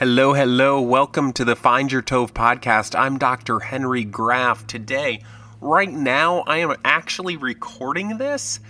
Hello, hello. Welcome to the Find Your TOV podcast. I'm Dr. Henry Graff. Today, right now, I am actually recording this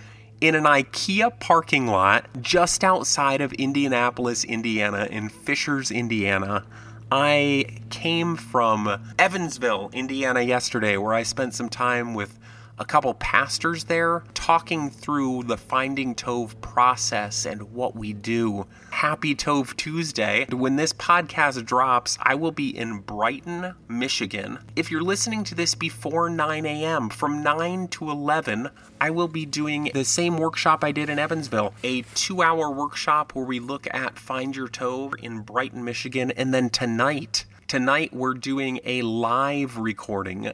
in an IKEA parking lot just outside of Indianapolis, Indiana, in Fishers, Indiana. I came from Evansville, Indiana yesterday, where I spent some time with a couple pastors there talking through the Finding TOV process and what we do. Happy TOV Tuesday. When this podcast drops, I will be in Brighton, Michigan. If you're listening to this before 9 a.m., from 9 to 11, I will be doing the same workshop I did in Evansville, a two hour workshop where we look at Find Your TOV in Brighton, Michigan. And then tonight, Tonight, we're doing a live recording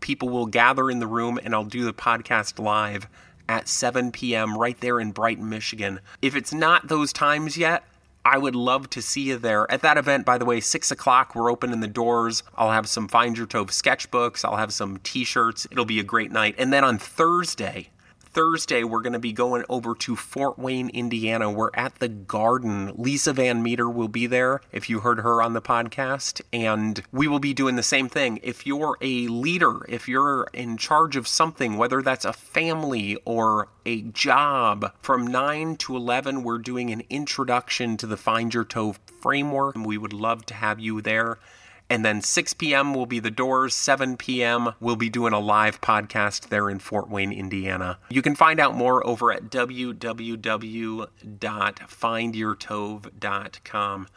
people will gather in the room and I'll do the podcast live at 7 p.m. right there in Brighton, Michigan. If it's not those times yet, I would love to see you there. At that event, by the way, 6 o'clock, we're opening the doors. I'll have some Find Your TOV sketchbooks. I'll have some t shirts. It'll be a great night. And then on Thursday, Thursday, we're going to be going over to Fort Wayne, Indiana. We're at the Garden. Lisa Van Meter will be there if you heard her on the podcast. And we will be doing the same thing. If you're a leader, if you're in charge of something, whether that's a family or a job, from 9 to 11, we're doing an introduction to the Find Your TOV framework. And we would love to have you there. And then 6 p.m. will be the doors. 7 p.m. we'll be doing a live podcast there in Fort Wayne, Indiana. You can find out more over at www.findyourtov.com.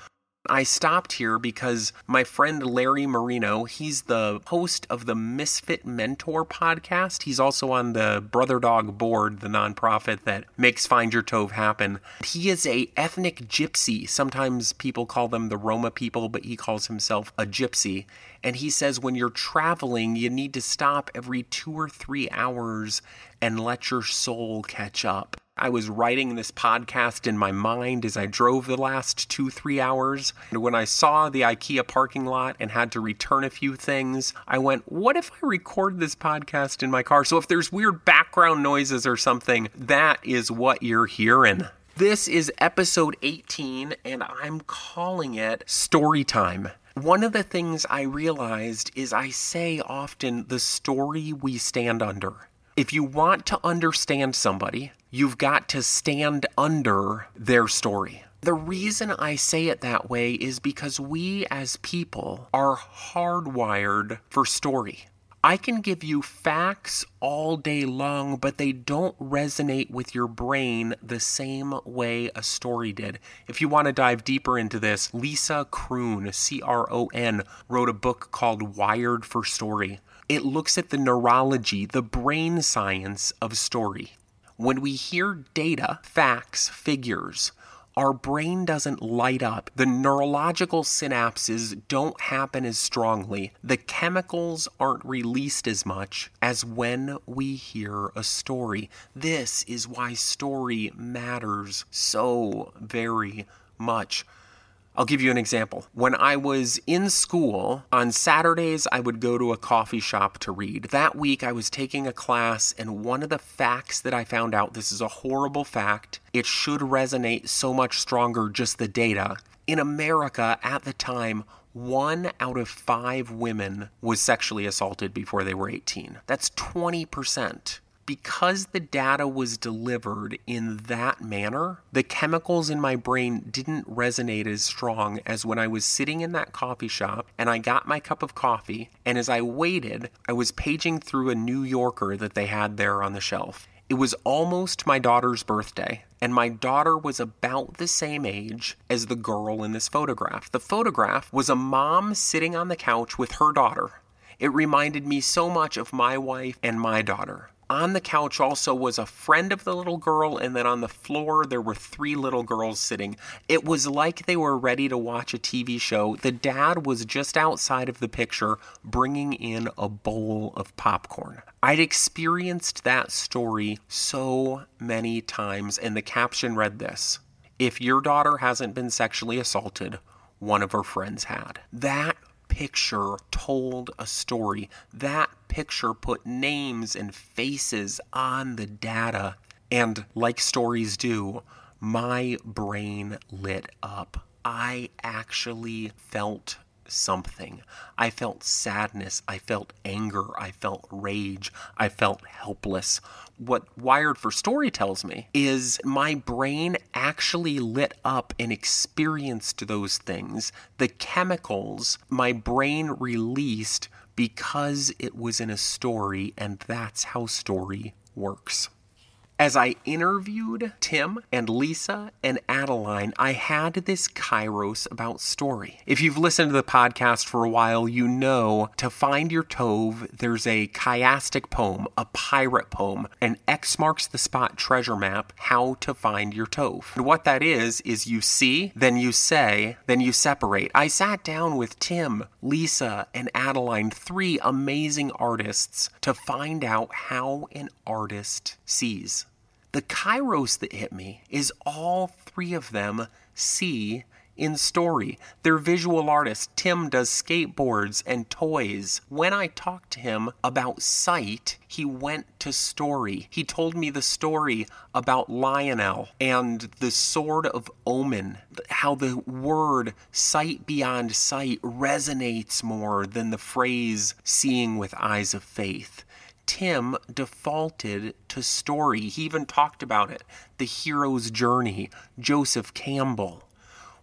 I stopped here because my friend Larry Marino, he's the host of the Misfit Mentor podcast. He's also on the Brother Dog board, the nonprofit that makes Find Your TOV happen. He is a ethnic gypsy. Sometimes people call them the Roma people, but he calls himself a gypsy. And he says when you're traveling, you need to stop every two or three hours and let your soul catch up. I was writing this podcast in my mind as I drove the last two, three hours. And when I saw the IKEA parking lot and had to return a few things, I went, what if I record this podcast in my car? So if there's weird background noises or something, that is what you're hearing. This is episode 18, and I'm calling it Story Time. One of the things I realized is I say often the story we stand under. If you want to understand somebody, you've got to stand under their story. The reason I say it that way is because we as people are hardwired for story. I can give you facts all day long, but they don't resonate with your brain the same way a story did. If you want to dive deeper into this, Lisa Cron, C R O N, wrote a book called Wired for Story. It looks at the neurology, the brain science of story. When we hear data, facts, figures, our brain doesn't light up. The neurological synapses don't happen as strongly. The chemicals aren't released as much as when we hear a story. This is why story matters so very much. I'll give you an example. When I was in school, on Saturdays, I would go to a coffee shop to read. That week, I was taking a class, and one of the facts that I found out this is a horrible fact. It should resonate so much stronger, just the data. In America at the time, one out of five women was sexually assaulted before they were 18. That's 20% because the data was delivered in that manner, the chemicals in my brain didn't resonate as strong as when I was sitting in that coffee shop and I got my cup of coffee. And as I waited, I was paging through a New Yorker that they had there on the shelf. It was almost my daughter's birthday, and my daughter was about the same age as the girl in this photograph. The photograph was a mom sitting on the couch with her daughter. It reminded me so much of my wife and my daughter on the couch also was a friend of the little girl, and then on the floor there were three little girls sitting. It was like they were ready to watch a TV show. The dad was just outside of the picture bringing in a bowl of popcorn. I'd experienced that story so many times, and the caption read this If your daughter hasn't been sexually assaulted, one of her friends had. That picture told a story. That picture put names and faces on the data. And like stories do, my brain lit up. I actually felt something. I felt sadness. I felt anger. I felt rage. I felt helpless. What Wired for Story tells me is my brain actually lit up and experienced those things. The chemicals my brain released because it was in a story, and that's how story works. As I interviewed Tim and Lisa and Adeline, I had this kairos about story. If you've listened to the podcast for a while, you know to find your TOV, there's a chiastic poem, a pirate poem, an X marks the spot treasure map, how to find your TOV. And what that is, is you see, then you say, then you separate. I sat down with Tim, Lisa, and Adeline, three amazing artists, to find out how an artist sees. The kairos that hit me is all three of them see in story. They're visual artists. Tim does skateboards and toys. When I talked to him about sight, he went to story. He told me the story about Lion-O and the Sword of Omen, how the word sight beyond sight resonates more than the phrase seeing with eyes of faith. Tim defaulted to story. He even talked about it the hero's journey, Joseph Campbell.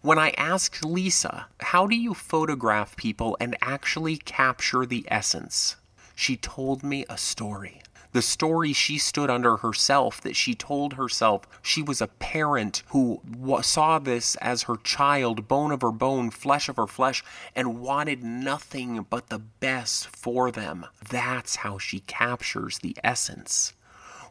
When I asked Lisa, how do you photograph people and actually capture the essence? She told me a story the story she stood under herself, that she told herself she was a parent who saw this as her child, bone of her bone, flesh of her flesh, and wanted nothing but the best for them. That's how she captures the essence.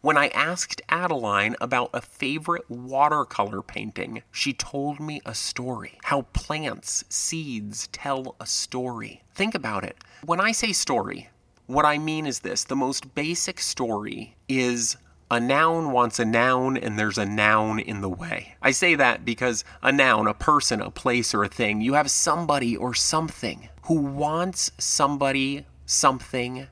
When I asked Adeline about a favorite watercolor painting, she told me a story. How plants, seeds tell a story. Think about it. When I say story, what I mean is this the most basic story is a noun wants a noun and there's a noun in the way. I say that because a noun, a person, a place, or a thing, you have somebody or something who wants somebody, something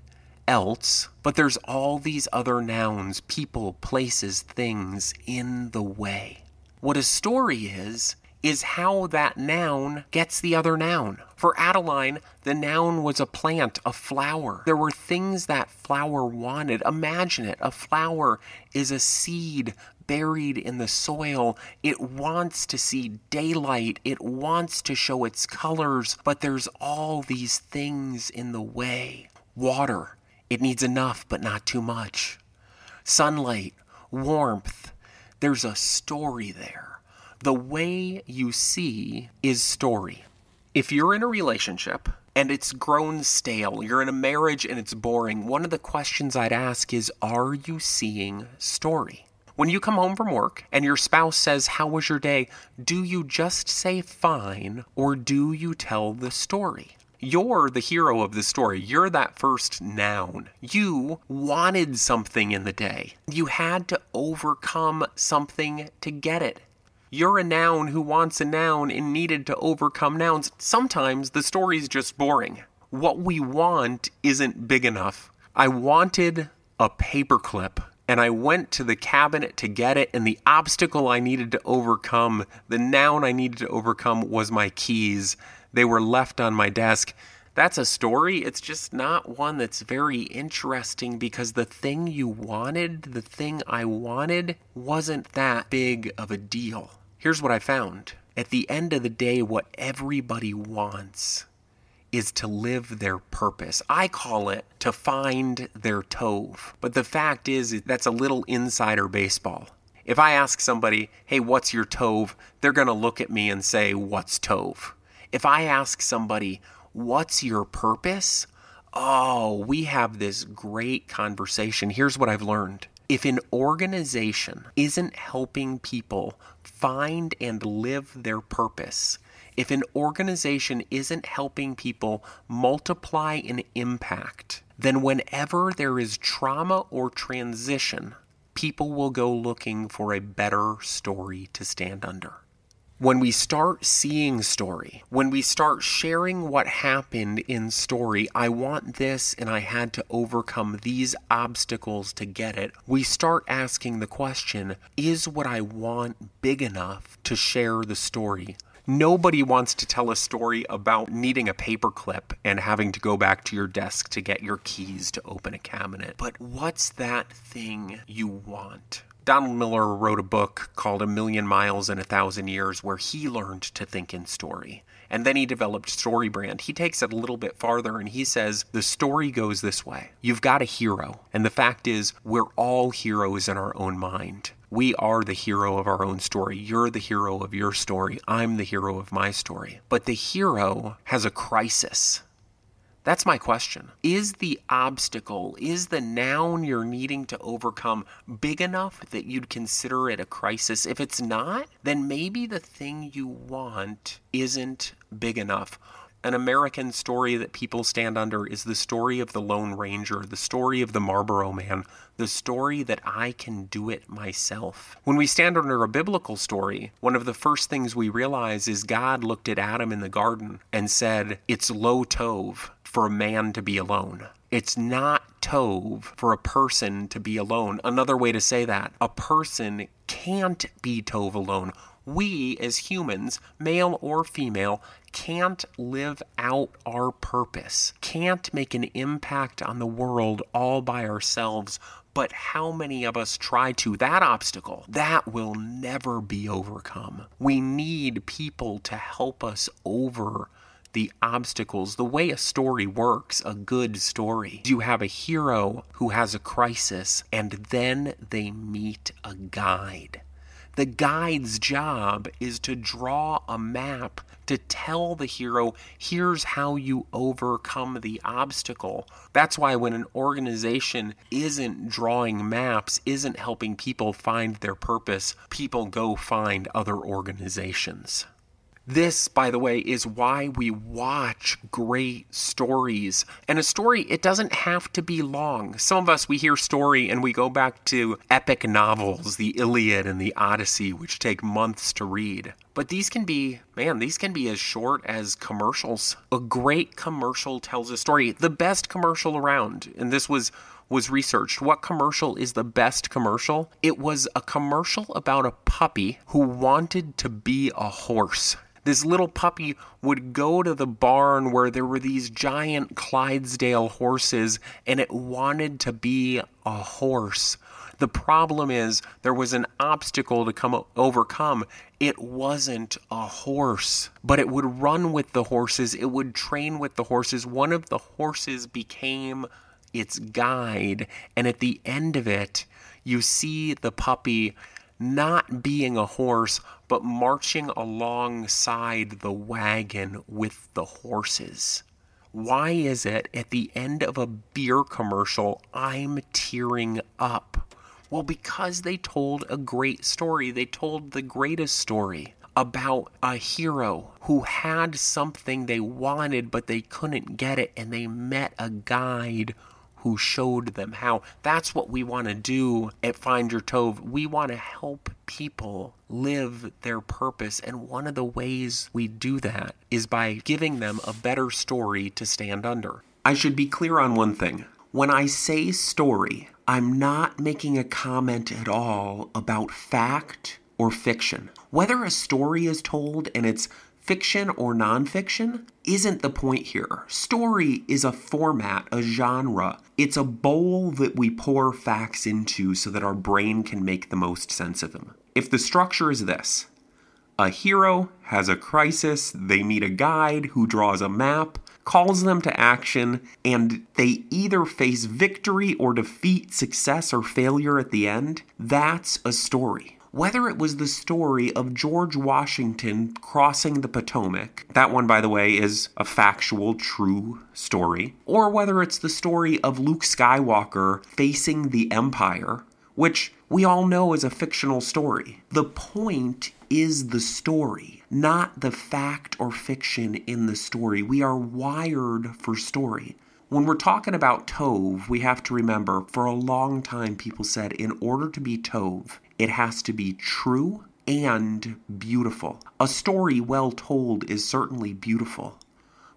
else, but there's all these other nouns, people, places, things in the way. What a story is, is how that noun gets the other noun. For Adeline, the noun was a plant, a flower. There were things that flower wanted. Imagine it a flower is a seed buried in the soil. It wants to see daylight, it wants to show its colors, but there's all these things in the way. Water, it needs enough, but not too much. Sunlight, warmth, there's a story there the way you see is story. If you're in a relationship and it's grown stale, you're in a marriage and it's boring, one of the questions I'd ask is Are you seeing story? When you come home from work and your spouse says, How was your day? do you just say fine or do you tell the story? You're the hero of the story. You're that first noun. You wanted something in the day. You had to overcome something to get it. You're a noun who wants a noun and needed to overcome nouns. Sometimes the story's just boring. What we want isn't big enough. I wanted a paperclip and I went to the cabinet to get it, and the obstacle I needed to overcome, the noun I needed to overcome, was my keys. They were left on my desk. That's a story. It's just not one that's very interesting because the thing you wanted, the thing I wanted, wasn't that big of a deal. Here's what I found. At the end of the day, what everybody wants is to live their purpose. I call it to find their tov. But the fact is, that's a little insider baseball. If I ask somebody, hey, what's your tov? They're going to look at me and say, what's tov? If I ask somebody, what's your purpose? Oh, we have this great conversation. Here's what I've learned if an organization isn't helping people find and live their purpose, if an organization isn't helping people multiply and impact, then whenever there is trauma or transition, people will go looking for a better story to stand under when we start seeing story, when we start sharing what happened in story, I want this and I had to overcome these obstacles to get it, we start asking the question is what I want big enough to share the story? Nobody wants to tell a story about needing a paperclip and having to go back to your desk to get your keys to open a cabinet. But what's that thing you want? Donald Miller wrote a book called A Million Miles in a Thousand Years where he learned to think in story. And then he developed StoryBrand. He takes it a little bit farther and he says the story goes this way You've got a hero. And the fact is, we're all heroes in our own mind. We are the hero of our own story. You're the hero of your story. I'm the hero of my story. But the hero has a crisis. That's my question. Is the obstacle, is the noun you're needing to overcome big enough that you'd consider it a crisis? If it's not, then maybe the thing you want isn't big enough an American story that people stand under is the story of the Lone Ranger, the story of the Marlboro Man, the story that I can do it myself. When we stand under a biblical story, one of the first things we realize is God looked at Adam in the garden and said, It's low tov for a man to be alone. It's not tov for a person to be alone. Another way to say that, a person can't be tov alone we as humans, male or female, can't live out our purpose, can't make an impact on the world all by ourselves. But how many of us try to? That obstacle, that will never be overcome. We need people to help us over the obstacles, the way a story works, a good story. You have a hero who has a crisis, and then they meet a guide. The guide's job is to draw a map to tell the hero, here's how you overcome the obstacle. That's why when an organization isn't drawing maps, isn't helping people find their purpose, people go find other organizations. This, by the way, is why we watch great stories. And a story, it doesn't have to be long. Some of us, we hear story and we go back to epic novels, the Iliad and the Odyssey, which take months to read. But these can be, man, these can be as short as commercials. A great commercial tells a story. The best commercial around, and this was was researched. What commercial is the best commercial? It was a commercial about a puppy who wanted to be a horse this little puppy would go to the barn where there were these giant Clydesdale horses and it wanted to be a horse. The problem is there was an obstacle to come overcome. It wasn't a horse, but it would run with the horses. It would train with the horses. One of the horses became its guide, and at the end of it, you see the puppy not being a horse, but marching alongside the wagon with the horses. Why is it at the end of a beer commercial I'm tearing up? Well, because they told a great story. They told the greatest story about a hero who had something they wanted, but they couldn't get it, and they met a guide who showed them how. That's what we want to do at Find Your TOV. We want to help people live their purpose. And one of the ways we do that is by giving them a better story to stand under. I should be clear on one thing. When I say story, I'm not making a comment at all about fact or fiction. Whether a story is told and it's fiction or nonfiction isn't the point here. Story is a format, a genre. It's a bowl that we pour facts into so that our brain can make the most sense of them. If the structure is this a hero has a crisis, they meet a guide who draws a map, calls them to action, and they either face victory or defeat, success or failure at the end, that's a story whether it was the story of George Washington crossing the Potomac, that one, by the way, is a factual, true story, or whether it's the story of Luke Skywalker facing the Empire, which we all know is a fictional story. The point is the story, not the fact or fiction in the story. We are wired for story. When we're talking about TOV, we have to remember for a long time people said in order to be TOV, it has to be true and beautiful. A story well told is certainly beautiful,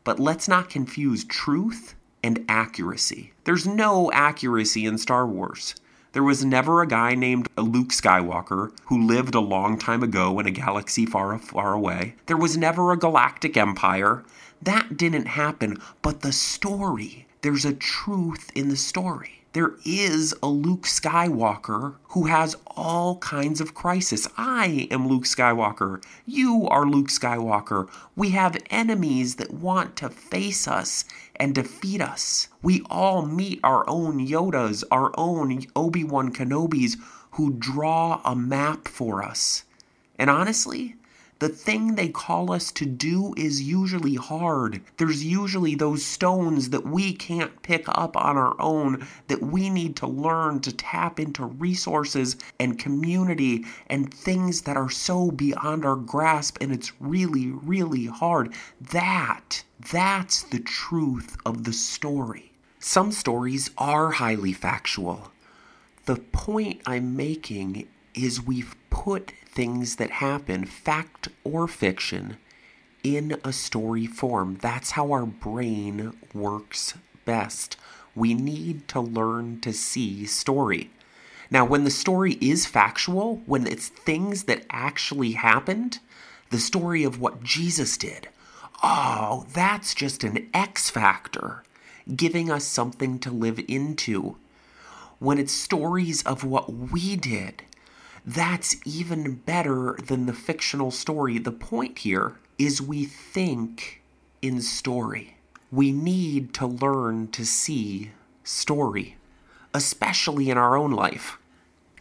but let's not confuse truth and accuracy. There's no accuracy in Star Wars. There was never a guy named Luke Skywalker who lived a long time ago in a galaxy far, far away. There was never a galactic empire. That didn't happen, but the story, there's a truth in the story there is a Luke Skywalker who has all kinds of crisis. I am Luke Skywalker. You are Luke Skywalker. We have enemies that want to face us and defeat us. We all meet our own Yodas, our own Obi Wan Kenobis who draw a map for us. And honestly, the thing they call us to do is usually hard. There's usually those stones that we can't pick up on our own that we need to learn to tap into resources and community and things that are so beyond our grasp and it's really, really hard. That, that's the truth of the story. Some stories are highly factual. The point I'm making is we've put things that happen, fact or fiction, in a story form. That's how our brain works best. We need to learn to see story. Now, when the story is factual, when it's things that actually happened, the story of what Jesus did, oh, that's just an X factor, giving us something to live into. When it's stories of what we did, that's even better than the fictional story. The point here is we think in story. We need to learn to see story, especially in our own life.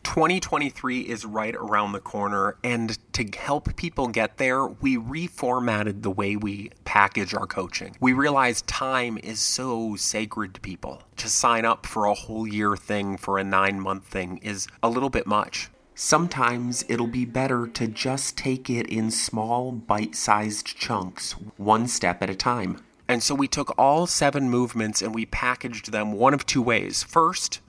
2023 is right around the corner, and to help people get there, we reformatted the way we package our coaching. We realized time is so sacred to people. To sign up for a whole year thing for a nine month thing is a little bit much. Sometimes it'll be better to just take it in small, bite sized chunks, one step at a time. And so we took all seven movements and we packaged them one of two ways. First,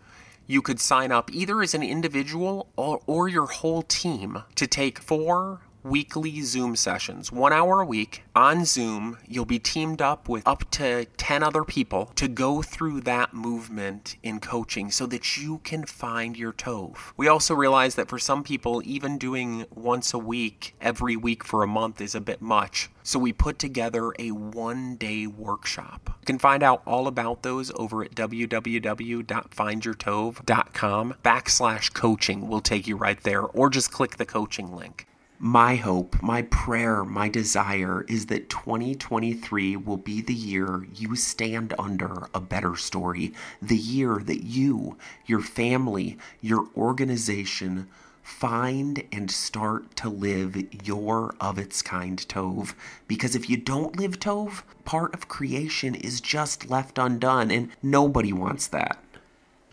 you could sign up either as an individual or, or your whole team to take four weekly Zoom sessions, one hour a week on Zoom. You'll be teamed up with up to 10 other people to go through that movement in coaching so that you can find your tov. We also realize that for some people, even doing once a week, every week for a month is a bit much. So we put together a one day workshop. You can find out all about those over at www.findyourtov.com backslash coaching will take you right there, or just click the coaching link. My hope, my prayer, my desire is that 2023 will be the year you stand under a better story, the year that you, your family, your organization find and start to live your of its kind TOV. Because if you don't live TOV, part of creation is just left undone, and nobody wants that.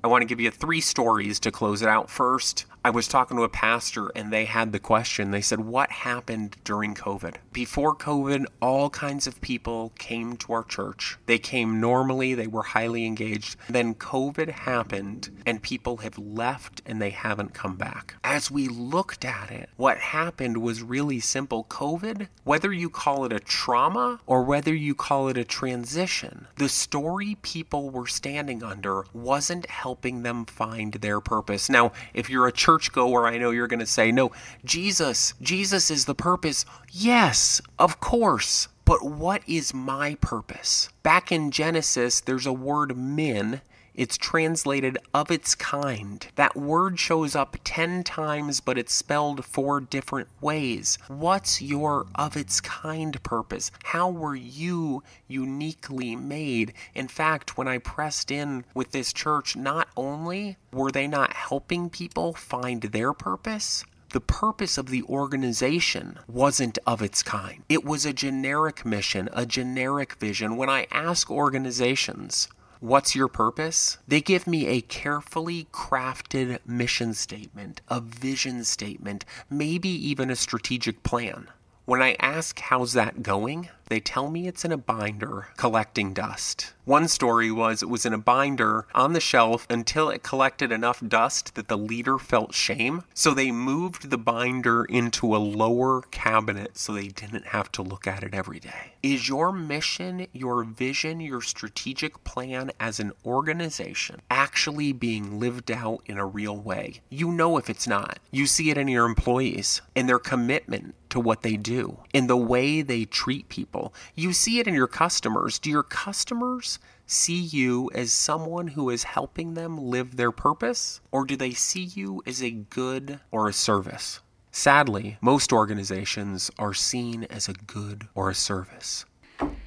I want to give you three stories to close it out. First, I was talking to a pastor and they had the question. They said, What happened during COVID? Before COVID, all kinds of people came to our church. They came normally, they were highly engaged. Then COVID happened and people have left and they haven't come back. As we looked at it, what happened was really simple. COVID, whether you call it a trauma or whether you call it a transition, the story people were standing under wasn't helping them find their purpose. Now, if you're a churchgoer, I know you're going to say, no, Jesus, Jesus is the purpose. Yes, of course. But what is my purpose? Back in Genesis, there's a word min. It's translated of its kind. That word shows up 10 times, but it's spelled four different ways. What's your of its kind purpose? How were you uniquely made? In fact, when I pressed in with this church, not only were they not helping people find their purpose, the purpose of the organization wasn't of its kind. It was a generic mission, a generic vision. When I ask organizations, What's your purpose? They give me a carefully crafted mission statement, a vision statement, maybe even a strategic plan. When I ask how's that going, They tell me it's in a binder collecting dust. One story was it was in a binder on the shelf until it collected enough dust that the leader felt shame. So they moved the binder into a lower cabinet so they didn't have to look at it every day. Is your mission, your vision, your strategic plan as an organization actually being lived out in a real way? You know if it's not. You see it in your employees and their commitment to what they do, in the way they treat people. You see it in your customers. Do your customers see you as someone who is helping them live their purpose, or do they see you as a good or a service? Sadly, most organizations are seen as a good or a service.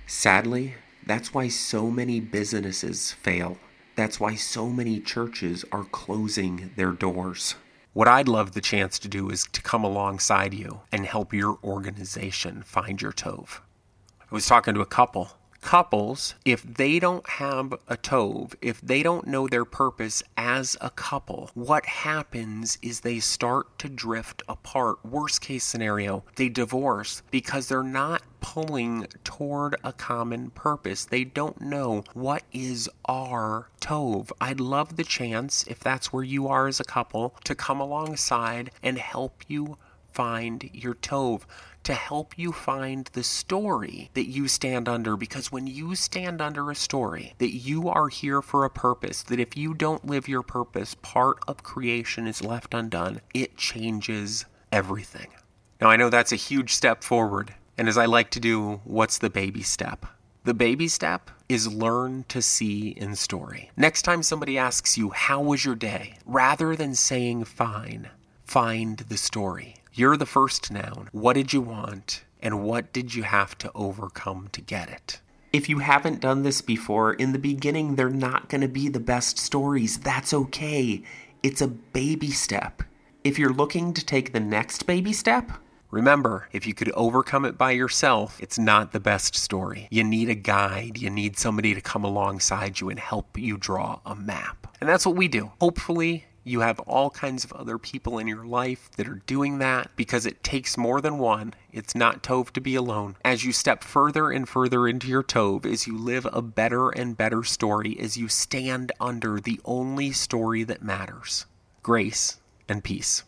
Sadly, that's why so many businesses fail. That's why so many churches are closing their doors. What I'd love the chance to do is to come alongside you and help your organization find your TOV. I was talking to a couple. Couples, if they don't have a TOV, if they don't know their purpose as a couple, what happens is they start to drift apart. Worst case scenario, they divorce because they're not pulling toward a common purpose. They don't know what is our TOV. I'd love the chance, if that's where you are as a couple, to come alongside and help you find your TOV to help you find the story that you stand under. Because when you stand under a story that you are here for a purpose, that if you don't live your purpose, part of creation is left undone, it changes everything. Now, I know that's a huge step forward. And as I like to do, what's the baby step? The baby step is learn to see in story. Next time somebody asks you, How was your day? rather than saying fine, find the story. You're the first noun. What did you want? And what did you have to overcome to get it? If you haven't done this before, in the beginning, they're not going to be the best stories. That's okay. It's a baby step. If you're looking to take the next baby step, Remember, if you could overcome it by yourself, it's not the best story. You need a guide, you need somebody to come alongside you and help you draw a map. And that's what we do. Hopefully, you have all kinds of other people in your life that are doing that because it takes more than one. It's not TOV to be alone. As you step further and further into your TOV, as you live a better and better story, as you stand under the only story that matters grace and peace.